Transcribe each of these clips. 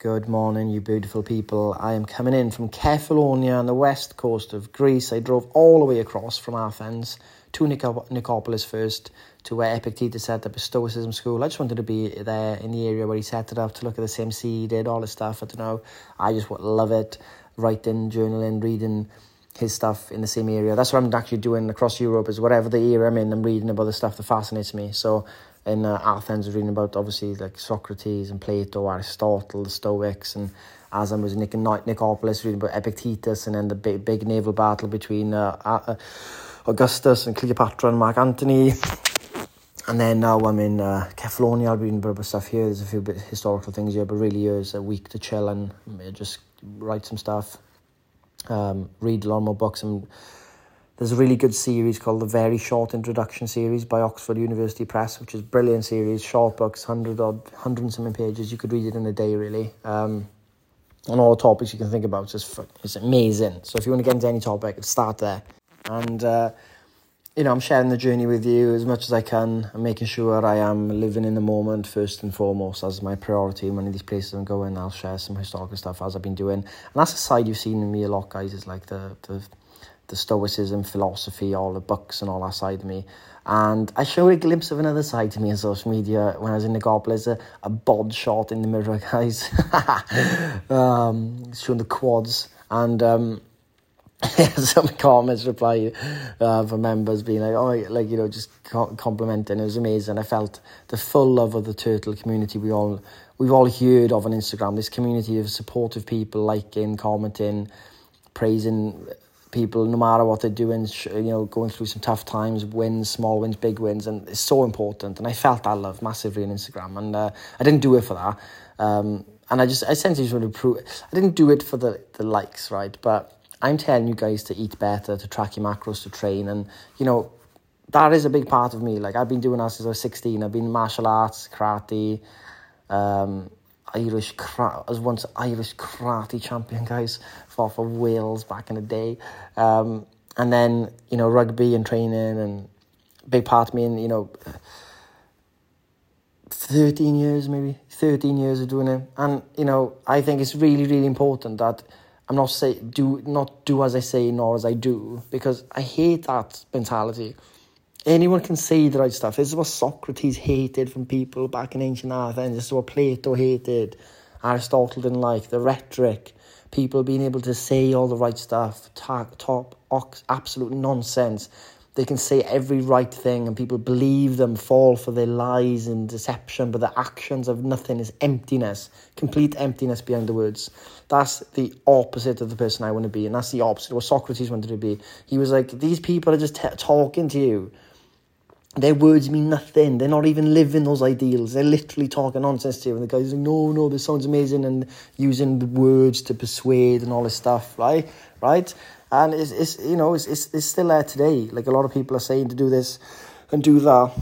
Good morning, you beautiful people. I am coming in from Kefalonia on the west coast of Greece. I drove all the way across from Athens to Nicopolis first, to where Epictetus set up a Stoicism school. I just wanted to be there in the area where he set it up to look at the same sea he did, all this stuff. I don't know. I just love it. Writing, journaling, reading his stuff in the same area. That's what I'm actually doing across Europe, is whatever the era I'm in, I'm reading about the stuff that fascinates me. So in uh, Athens, reading about obviously like Socrates and Plato, Aristotle, the Stoics, and as I was in Nicopolis, reading about Epictetus, and then the big, big naval battle between uh, uh, Augustus and Cleopatra and Mark Antony. And then now I'm in uh, Kefalonia, I'm reading about stuff here. There's a few bit historical things here, but really is a week to chill and just write some stuff, um, read a lot more books and there's a really good series called the Very Short Introduction series by Oxford University Press, which is brilliant series, short books, hundred odd, hundred and something pages. You could read it in a day, really. Um, on all the topics you can think about, it's just it's amazing. So if you want to get into any topic, start there. And uh, you know, I'm sharing the journey with you as much as I can. I'm making sure I am living in the moment first and foremost as my priority. When these places I'm going, I'll share some historical stuff as I've been doing. And that's a side you've seen in me a lot, guys. Is like the the the Stoicism, philosophy, all the books and all that side of me. And I showed a glimpse of another side to me on social media when I was in the Nicopolis, a, a bod shot in the mirror, guys. um, showing the quads. And um, some comments reply uh, from members being like, oh, like, you know, just complimenting. It was amazing. I felt the full love of the turtle community we all, we've all heard of on Instagram. This community of supportive people liking, commenting, praising people, no matter what they're doing, you know, going through some tough times, wins, small wins, big wins, and it's so important. And I felt that love massively on Instagram, and uh, I didn't do it for that. Um, and I just I essentially sort of prove I didn't do it for the the likes, right? But I'm telling you guys to eat better, to track your macros, to train, and you know that is a big part of me. Like I've been doing that since I was 16. I've been martial arts, karate. Um, Irish I was once Irish karate champion, guys, for for Wales back in the day. Um, and then you know rugby and training and big part of me in you know. 13 years maybe 13 years of doing it and you know i think it's really really important that i'm not say do not do as i say nor as i do because i hate that mentality anyone can say the right stuff. This is what Socrates hated from people back in ancient Athens. This is what Plato hated. Aristotle didn't like the rhetoric. People being able to say all the right stuff, talk, top, absolute nonsense. They can say every right thing and people believe them, fall for their lies and deception, but the actions of nothing is emptiness, complete emptiness behind the words. That's the opposite of the person I want to be, and that's the opposite of what Socrates wanted to be. He was like, These people are just t- talking to you their words mean nothing. They're not even living those ideals. They're literally talking nonsense to you. And the guy's like, no, no, this sounds amazing. And using the words to persuade and all this stuff, right? Right? And it's, it's you know, it's, it's, it's still there today. Like a lot of people are saying to do this and do that.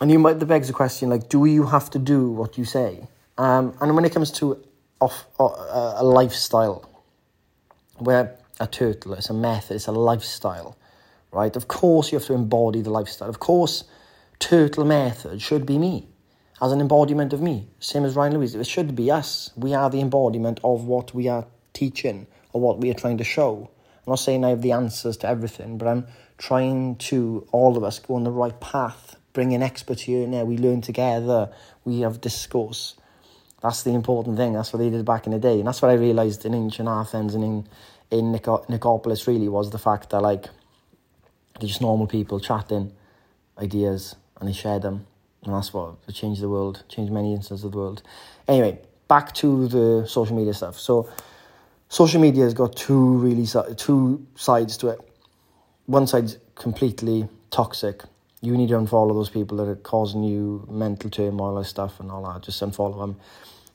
And you might, the begs the question, like, do you have to do what you say? Um, and when it comes to off, uh, a lifestyle, where a turtle, it's a method, it's a lifestyle right? Of course, you have to embody the lifestyle. Of course, Turtle Method should be me as an embodiment of me. Same as Ryan Louise. It should be us. We are the embodiment of what we are teaching or what we are trying to show. I'm not saying I have the answers to everything, but I'm trying to, all of us, go on the right path, bring in experts here and there. We learn together, we have discourse. That's the important thing. That's what they did back in the day. And that's what I realised in ancient Athens and in, in Nicopolis, really, was the fact that, like, they're just normal people chatting ideas and they share them. And that's what changed the world, changed many instances of the world. Anyway, back to the social media stuff. So, social media has got two really two sides to it. One side's completely toxic. You need to unfollow those people that are causing you mental turmoil and stuff and all that. Just unfollow them.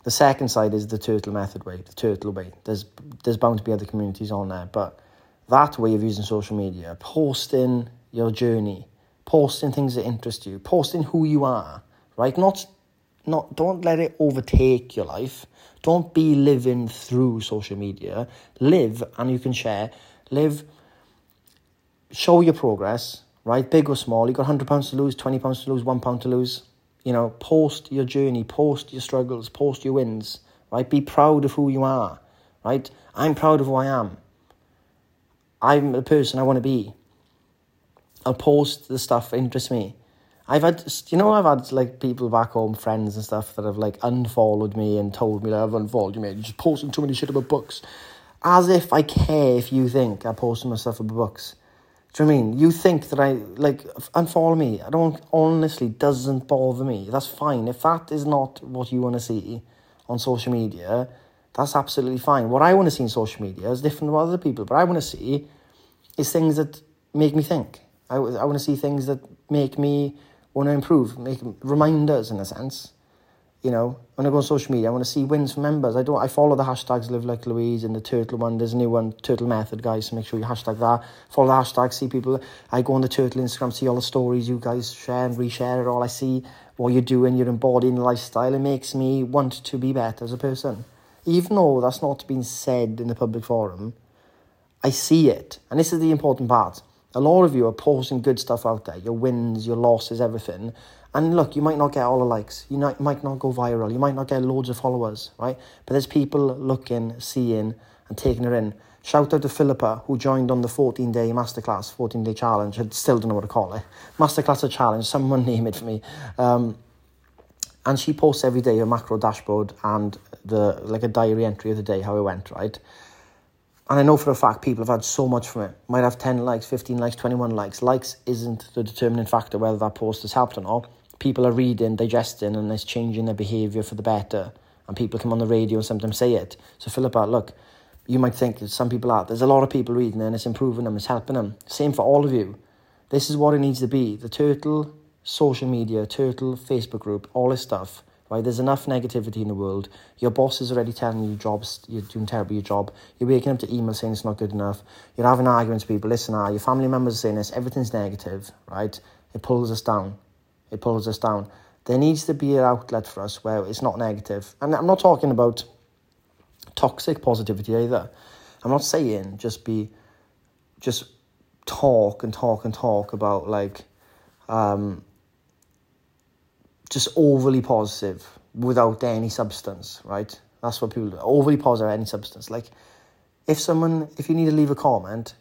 The second side is the turtle method way, the turtle way. There's there's bound to be other communities on there, but that way of using social media, posting your journey, posting things that interest you, posting who you are, right? Not, not, don't let it overtake your life. Don't be living through social media. Live and you can share. Live, show your progress, right? Big or small. You got hundred pounds to lose, twenty pounds to lose, one pound to lose. You know, post your journey, post your struggles, post your wins, right? Be proud of who you are, right? I'm proud of who I am. I'm the person I want to be. I'll post the stuff that interests me. I've had, you know, I've had like people back home, friends and stuff that have like unfollowed me and told me that I've unfollowed mate. You're just posting too many shit about books. As if I care if you think I'm posting my stuff about books. Do you know what I mean? You think that I, like, unfollow me. I don't, honestly, doesn't bother me. That's fine. If that is not what you want to see on social media, that's absolutely fine. What I want to see in social media is different from other people, but I want to see is things that make me think. I, I want to see things that make me want to improve, make reminders in a sense. You know, when I go on social media, I want to see wins from members. I don't. I follow the hashtags Live Like Louise and the Turtle one. There's a new one, Turtle Method, guys. So make sure you hashtag that. Follow the hashtag. See people. I go on the Turtle Instagram, see all the stories you guys share and reshare it all. I see what you're doing, you're embodying lifestyle. It makes me want to be better as a person, even though that's not being said in the public forum. I see it, and this is the important part. A lot of you are posting good stuff out there, your wins, your losses, everything. And look, you might not get all the likes. You might, might not go viral. You might not get loads of followers, right? But there's people looking, seeing, and taking it in. Shout out to Philippa, who joined on the 14 day masterclass, 14 day challenge. I still don't know what to call it. Masterclass or challenge, someone name it for me. Um, and she posts every day a macro dashboard and the like a diary entry of the day, how it went, right? And I know for a fact people have had so much from it. Might have 10 likes, 15 likes, 21 likes. Likes isn't the determining factor whether that post has helped or not. People are reading, digesting, and it's changing their behaviour for the better. And people come on the radio and sometimes say it. So, Philippa, ah, look, you might think that some people are. There's a lot of people reading and it's improving them, it's helping them. Same for all of you. This is what it needs to be. The Turtle social media, Turtle Facebook group, all this stuff right? There's enough negativity in the world. Your boss is already telling you jobs, you're doing terrible your job. You're waking up to emails saying it's not good enough. You're having arguments with people. Listen, ah, your family members are saying this. Everything's negative, right? It pulls us down. It pulls us down. There needs to be an outlet for us where it's not negative. And I'm not talking about toxic positivity either. I'm not saying just be, just talk and talk and talk about like, um, just overly positive without any substance, right? That's what people do. Overly positive, any substance. Like, if someone, if you need to leave a comment,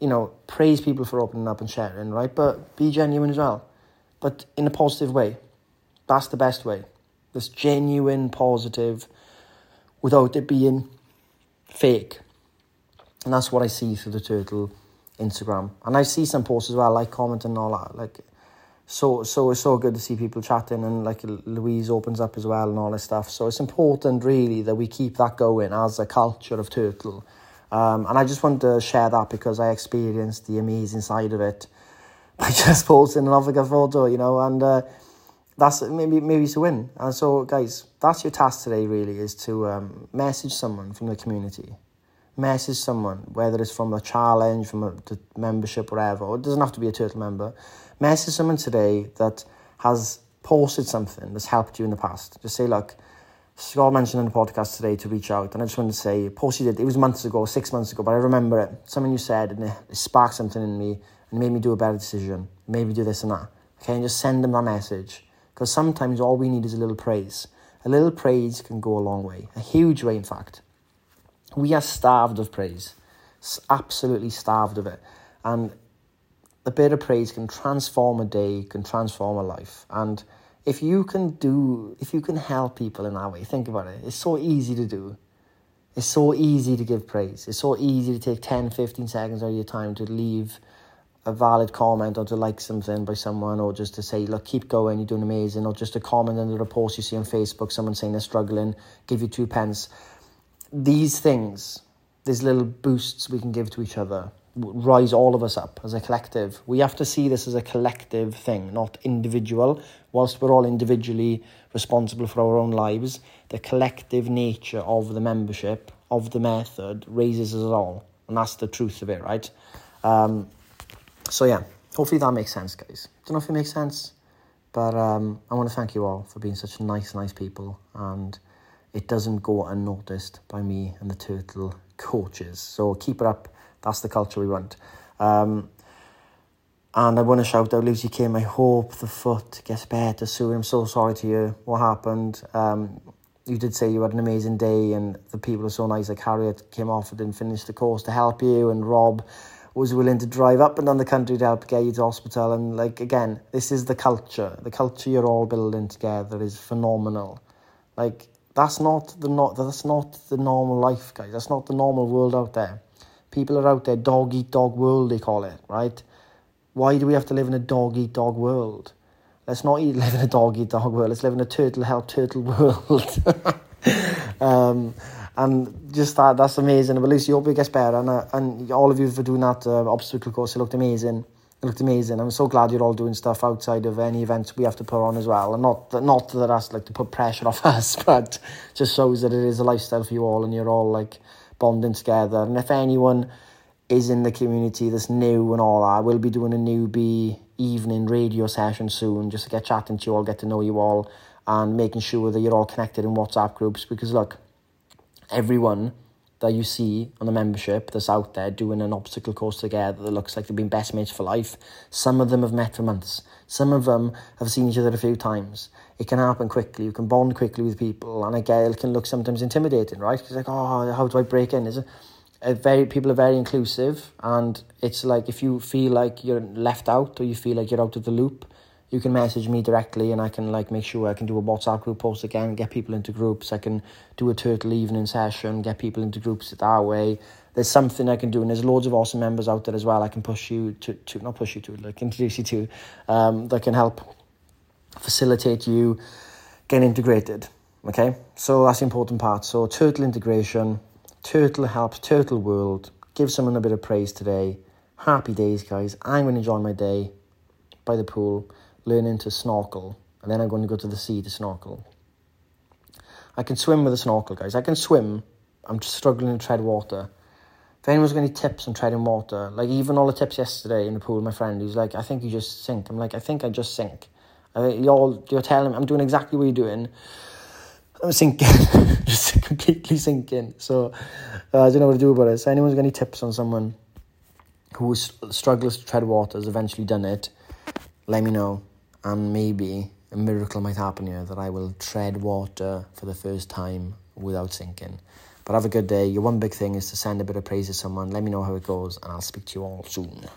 you know, praise people for opening up and sharing, right? But be genuine as well, but in a positive way. That's the best way. This genuine, positive, without it being fake. And that's what I see through the Turtle Instagram. And I see some posts as well, like commenting and all that. Like, so so it's so good to see people chatting and like Louise opens up as well and all this stuff. So it's important really that we keep that going as a culture of turtle. Um, and I just want to share that because I experienced the amazing side of it by just posting another photo, you know, and uh, that's maybe maybe a win. And so guys, that's your task today really is to um, message someone from the community. Message someone, whether it's from a challenge, from a membership, whatever. It doesn't have to be a turtle member message someone today that has posted something that's helped you in the past. Just say, look, Scott mentioned in the podcast today to reach out, and I just wanted to say, post you did, it was months ago, six months ago, but I remember it. Something you said, and it, it sparked something in me, and made me do a better decision. Maybe do this and that. Okay, and just send them that message. Because sometimes all we need is a little praise. A little praise can go a long way, a huge way, in fact. We are starved of praise, absolutely starved of it. And a bit of praise can transform a day, can transform a life. And if you can do, if you can help people in that way, think about it. It's so easy to do. It's so easy to give praise. It's so easy to take 10, 15 seconds of your time to leave a valid comment or to like something by someone or just to say, look, keep going, you're doing amazing, or just a comment under a post you see on Facebook, someone saying they're struggling, give you two pence. These things, these little boosts we can give to each other rise all of us up as a collective. We have to see this as a collective thing, not individual. Whilst we're all individually responsible for our own lives, the collective nature of the membership, of the method, raises us all. And that's the truth of it, right? Um, so, yeah, hopefully that makes sense, guys. Don't know if it makes sense, but um, I want to thank you all for being such nice, nice people. And it doesn't go unnoticed by me and the Turtle coaches. So, keep it up that's the culture we want. Um, and I want to shout out Lucy Kim. I hope the foot gets better soon. I'm so sorry to you. What happened? Um, you did say you had an amazing day and the people are so nice. Like Harriet came off and didn't finish the course to help you, and Rob was willing to drive up and down the country to help get you to hospital. And like again, this is the culture. The culture you're all building together is phenomenal. Like that's not the not that's not the normal life, guys. That's not the normal world out there. People are out there dog eat dog world they call it, right? Why do we have to live in a dog eat dog world? Let's not eat, live in a dog eat dog world. Let's live in a turtle help turtle world. um, and just that that's amazing. But Lucy, hope it gets better. And, uh, and all of you for doing that uh, obstacle course, it looked amazing. Looked amazing. I'm so glad you're all doing stuff outside of any events we have to put on as well. And not that, not that that's like to put pressure off us, but just shows that it is a lifestyle for you all and you're all like bonding together. And if anyone is in the community that's new and all that, we'll be doing a newbie evening radio session soon just to get chatting to you all, get to know you all, and making sure that you're all connected in WhatsApp groups. Because look, everyone that you see on the membership that's out there doing an obstacle course together that looks like they've been best mates for life. Some of them have met for months. Some of them have seen each other a few times. It can happen quickly. You can bond quickly with people, and again, it can look sometimes intimidating, right? It's like, oh, how do I break in? Is it? Uh, very people are very inclusive, and it's like if you feel like you're left out or you feel like you're out of the loop, you can message me directly and I can like make sure I can do a WhatsApp group post again, get people into groups. I can do a turtle evening session, get people into groups that way. There's something I can do, and there's loads of awesome members out there as well. I can push you to, to not push you to, like introduce you to, um, that can help facilitate you getting integrated. Okay, so that's the important part. So turtle integration, turtle helps, turtle world. Give someone a bit of praise today. Happy days, guys. I'm going to enjoy my day by the pool learning to snorkel, and then I'm going to go to the sea to snorkel. I can swim with a snorkel, guys. I can swim. I'm just struggling to tread water. If anyone's got any tips on treading water, like even all the tips yesterday in the pool, my friend, he's like, I think you just sink. I'm like, I think I just sink. Uh, you're, you're telling me I'm doing exactly what you're doing. I'm sinking, just completely sinking. So uh, I don't know what to do about it. So anyone's got any tips on someone who struggles to tread water, has eventually done it, let me know and maybe a miracle might happen here that I will tread water for the first time without sinking. But have a good day. Your one big thing is to send a bit of praise to someone. Let me know how it goes, and I'll speak to you all soon.